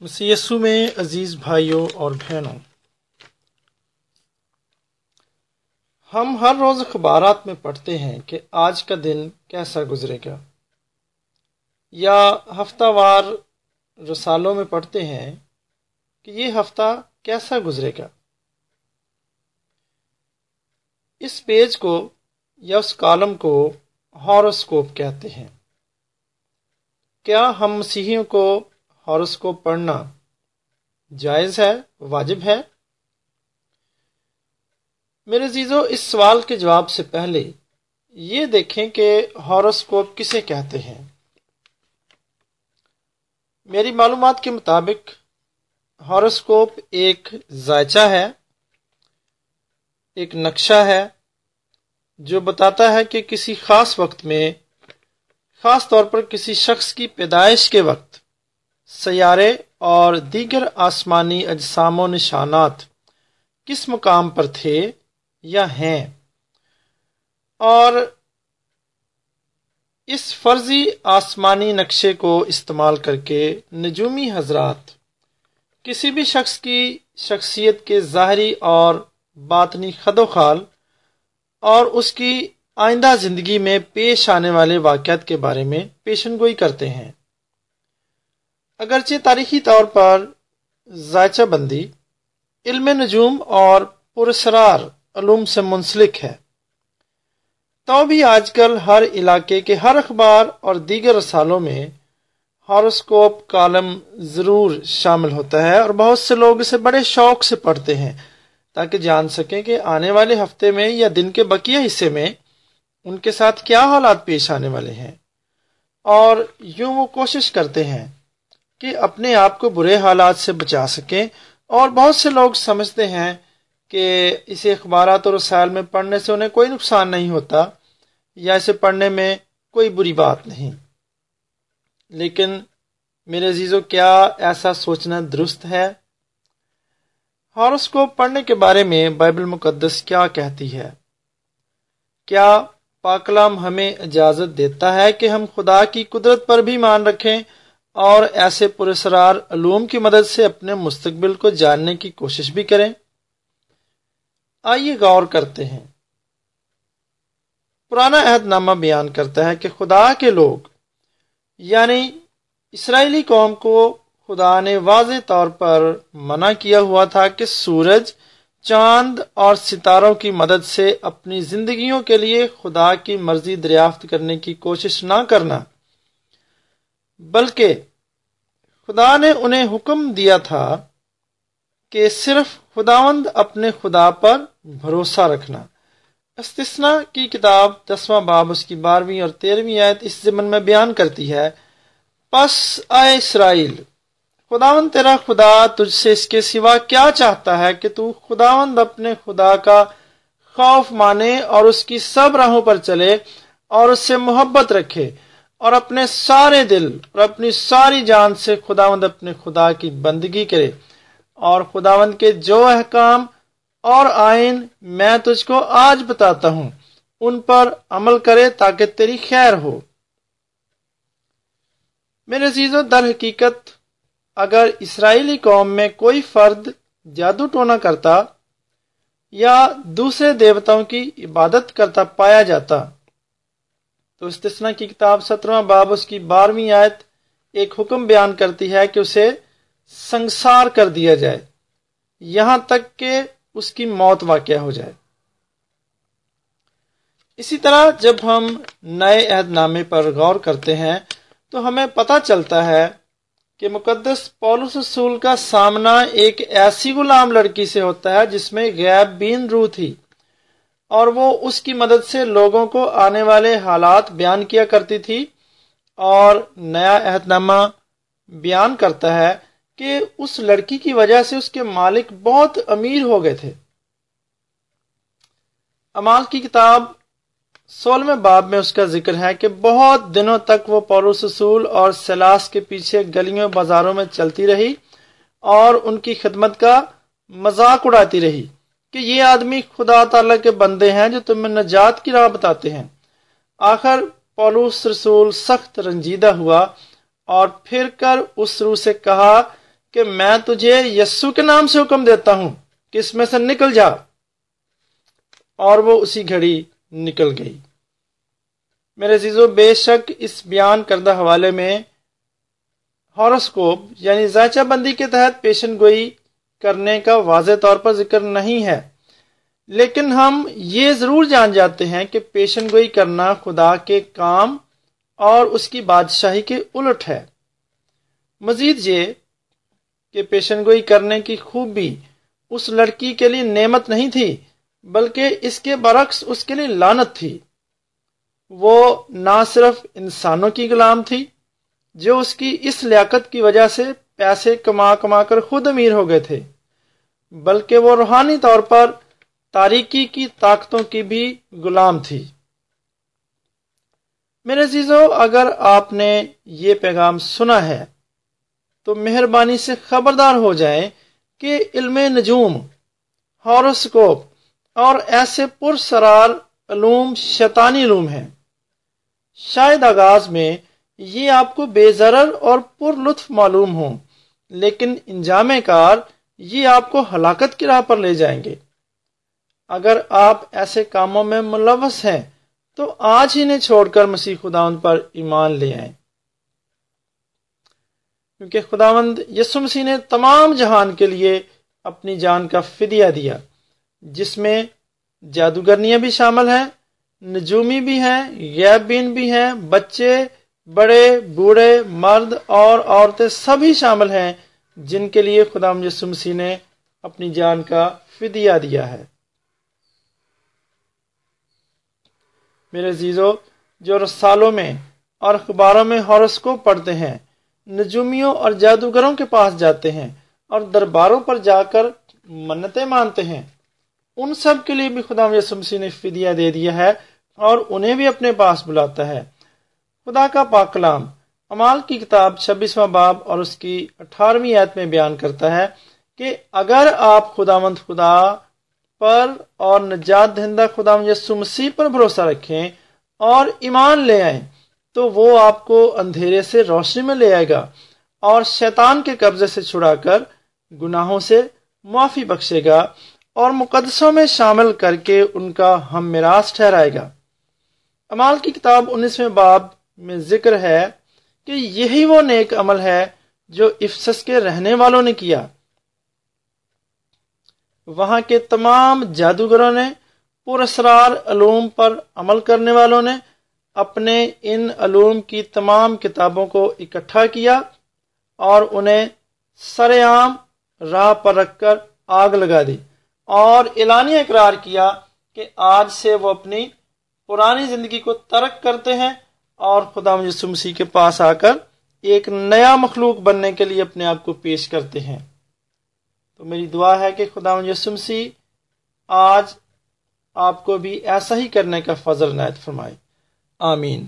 مسیسو میں عزیز بھائیوں اور بہنوں، ہم ہر روز اخبارات میں پڑھتے ہیں کہ آج کا دن کیسا گزرے گا۔ یا ہفتہ وار رسالوں میں پڑھتے ہیں کہ یہ ہفتہ کیسا گزرے گا۔ اس پیج کو یا اس کالم کو ہاروسکوپ کہتے ہیں۔ کیا ہم مسیحیوں کو ہاروسکوپ پڑھنا۔ جائز ہے؟ واجب ہے؟ میرے عزیزو، اس سوال کے جواب سے پہلے یہ دیکھیں کہ ہاروسکوپ کسے کہتے ہیں۔ میری معلومات کے مطابق، ہاروسکوپ ایک ذائچہ ہے، ایک نقشہ ہے، جو بتاتا ہے کہ کسی خاص وقت میں، خاص طور پر کسی شخص کی پیدائش کے وقت سیارے اور دیگر آسمانی اجسام و نشانات کس مقام پر تھے یا ہیں؟ اور اس فرضی آسمانی نقشے کو استعمال کر کے نجومی حضرات کسی بھی شخص کی شخصیت کے ظاہری اور باطنی خد و خال اور اس کی آئندہ زندگی میں پیش آنے والے واقعات کے بارے میں پیشن گوئی کرتے ہیں۔ اگرچہ تاریخی طور پر ذائچہ بندی، علم نجوم اور پرسرار علوم سے منسلک ہے۔ تو بھی آج کل ہر علاقے کے ہر اخبار اور دیگر رسالوں میں ہاروسکوپ کالم ضرور شامل ہوتا ہے اور بہت سے لوگ اسے بڑے شوق سے پڑھتے ہیں تاکہ جان سکیں کہ آنے والے ہفتے میں یا دن کے بقیہ حصے میں ان کے ساتھ کیا حالات پیش آنے والے ہیں۔ اور یوں وہ کوشش کرتے ہیں کہ اپنے آپ کو برے حالات سے بچا سکیں۔ اور بہت سے لوگ سمجھتے ہیں کہ اسے اخبارات اور رسائل میں پڑھنے سے انہیں کوئی نقصان نہیں ہوتا یا اسے پڑھنے میں کوئی بری بات نہیں۔ لیکن میرے عزیزوں کیا ایسا سوچنا درست ہے؟ ہارس کو پڑھنے کے بارے میں بائبل مقدس کیا کہتی ہے؟ کیا پاکلام ہمیں اجازت دیتا ہے کہ ہم خدا کی قدرت پر بھی مان رکھیں اور ایسے پرسرار علوم کی مدد سے اپنے مستقبل کو جاننے کی کوشش بھی کریں۔ آئیے غور کرتے ہیں۔ پرانا عہد نامہ بیان کرتا ہے کہ خدا کے لوگ یعنی اسرائیلی قوم کو خدا نے واضح طور پر منع کیا ہوا تھا کہ سورج، چاند اور ستاروں کی مدد سے اپنی زندگیوں کے لیے خدا کی مرضی دریافت کرنے کی کوشش نہ کرنا۔ بلکہ خدا نے انہیں حکم دیا تھا کہ صرف خداوند اپنے خدا پر بھروسہ رکھنا۔ استثنا کی کتاب دسواں باب، اس کی بارہویں اور تیرہویں آیت اس زمن میں بیان کرتی ہے، پس آئے اسرائیل، خداوند تیرا خدا تجھ سے اس کے سوا کیا چاہتا ہے کہ تو خداوند اپنے خدا کا خوف مانے اور اس کی سب راہوں پر چلے اور اس سے محبت رکھے؟ اور اپنے سارے دل اور اپنی ساری جان سے خداوند اپنے خدا کی بندگی کرے اور خداوند کے جو احکام اور آئین میں تجھ کو آج بتاتا ہوں، ان پر عمل کرے تاکہ تیری خیر ہو۔ میرے عزیزو در حقیقت اگر اسرائیلی قوم میں کوئی فرد جادو ٹونا کرتا یا دوسرے دیوتاؤں کی عبادت کرتا پایا جاتا تو استثنا کی کتاب سترواں باب اس کی بارہویں آیت ایک حکم بیان کرتی ہے کہ اسے سنسار کر دیا جائے۔ یہاں تک کہ اس کی موت واقع ہو جائے۔ اسی طرح جب ہم نئے عہد نامے پر غور کرتے ہیں تو ہمیں پتہ چلتا ہے کہ مقدس پولس رسول کا سامنا ایک ایسی غلام لڑکی سے ہوتا ہے جس میں غیب بین روح تھی۔ اور وہ اس کی مدد سے لوگوں کو آنے والے حالات بیان کیا کرتی تھی اور نیا عہد نامہ بیان کرتا ہے کہ اس لڑکی کی وجہ سے اس کے مالک بہت امیر ہو گئے تھے۔ امال کی کتاب سولہویں باب میں اس کا ذکر ہے کہ بہت دنوں تک وہ پوروس رسول اور سلاس کے پیچھے گلیوں بازاروں میں چلتی رہی اور ان کی خدمت کا مذاق اڑاتی رہی۔ کہ یہ آدمی خدا تعالی کے بندے ہیں جو تمہیں نجات کی راہ بتاتے ہیں۔ آخر پولوس رسول سخت رنجیدہ ہوا اور پھر کر اس روح سے کہا کہ میں تجھے یسو کے نام سے حکم دیتا ہوں کہ اس میں سے نکل جا؟ اور وہ اسی گھڑی نکل گئی۔ میرے عزیزو، بے شک اس بیان کردہ حوالے میں ہارسکوپ یعنی زائچہ بندی کے تحت پیشن گوئی کرنے کا واضح طور پر ذکر نہیں ہے۔ لیکن ہم یہ ضرور جان جاتے ہیں کہ پیشن گوئی کرنا خدا کے کام اور اس کی بادشاہی کے الٹ ہے۔ مزید یہ کہ پیشن گوئی کرنے کی خوبی اس لڑکی کے لیے نعمت نہیں تھی، بلکہ اس کے برعکس اس کے لیے لانت تھی۔ وہ نہ صرف انسانوں کی غلام تھی، جو اس کی اس لیاقت کی وجہ سے پیسے کما کما کر خود امیر ہو گئے تھے۔ بلکہ وہ روحانی طور پر تاریکی کی طاقتوں کی بھی غلام تھی۔ میرے عزیزو، اگر آپ نے یہ پیغام سنا ہے، تو مہربانی سے خبردار ہو جائیں کہ علم نجوم، ہاروسکوپ اور ایسے پرسرار علوم شیطانی علوم ہیں۔ شاید آغاز میں یہ آپ کو بے ضرر اور پر لطف معلوم ہوں۔ لیکن انجام کار یہ آپ کو ہلاکت کی راہ پر لے جائیں گے۔ اگر آپ ایسے کاموں میں ملوث ہیں، تو آج ہی نے چھوڑ کر مسیح خداوند پر ایمان لے آئیں۔ کیونکہ خداوند یسو مسیح نے تمام جہان کے لیے اپنی جان کا فدیہ دیا، جس میں جادوگرنیاں بھی شامل ہیں، نجومی بھی ہیں، غیب بین بھی ہیں، بچے بڑے، بوڑھے، مرد اور عورتیں سبھی شامل ہیں جن کے لیے خدا مسیح نے اپنی جان کا فدیہ دیا ہے۔ میرے عزیزو، جو رسالوں میں اور اخباروں میں ہارس کو پڑھتے ہیں، نجومیوں اور جادوگروں کے پاس جاتے ہیں اور درباروں پر جا کر منتیں مانتے ہیں، ان سب کے لیے بھی خدا مسیح نے فدیہ دے دیا ہے اور انہیں بھی اپنے پاس بلاتا ہے۔ خدا کا پاک کلام امال کی کتاب چھبیسواں باب اور اس کی اٹھارہویں آیت میں بیان کرتا ہے کہ اگر آپ خدا مند خدا پر اور نجات دہندہ خدا یسو مسیح پر بھروسہ رکھیں اور ایمان لے آئیں، تو وہ آپ کو اندھیرے سے روشنی میں لے آئے گا اور شیطان کے قبضے سے چھڑا کر گناہوں سے معافی بخشے گا اور مقدسوں میں شامل کر کے ان کا ہم میراث ٹھہرائے گا۔ امال کی کتاب انیسویں باب میں ذکر ہے کہ یہی وہ نیک عمل ہے جو افسس کے رہنے والوں نے کیا۔ وہاں کے تمام جادوگروں نے پراسرار علوم پر عمل کرنے والوں نے اپنے ان علوم کی تمام کتابوں کو اکٹھا کیا اور انہیں سر عام راہ پر رکھ کر آگ لگا دی اور اعلانیہ اقرار کیا کہ آج سے وہ اپنی پرانی زندگی کو ترک کرتے ہیں اور خدا مسیح کے پاس آ کر ایک نیا مخلوق بننے کے لیے اپنے آپ کو پیش کرتے ہیں۔ تو میری دعا ہے کہ خدا مسیح آج آپ کو بھی ایسا ہی کرنے کا فضل نائت فرمائے۔ آمین۔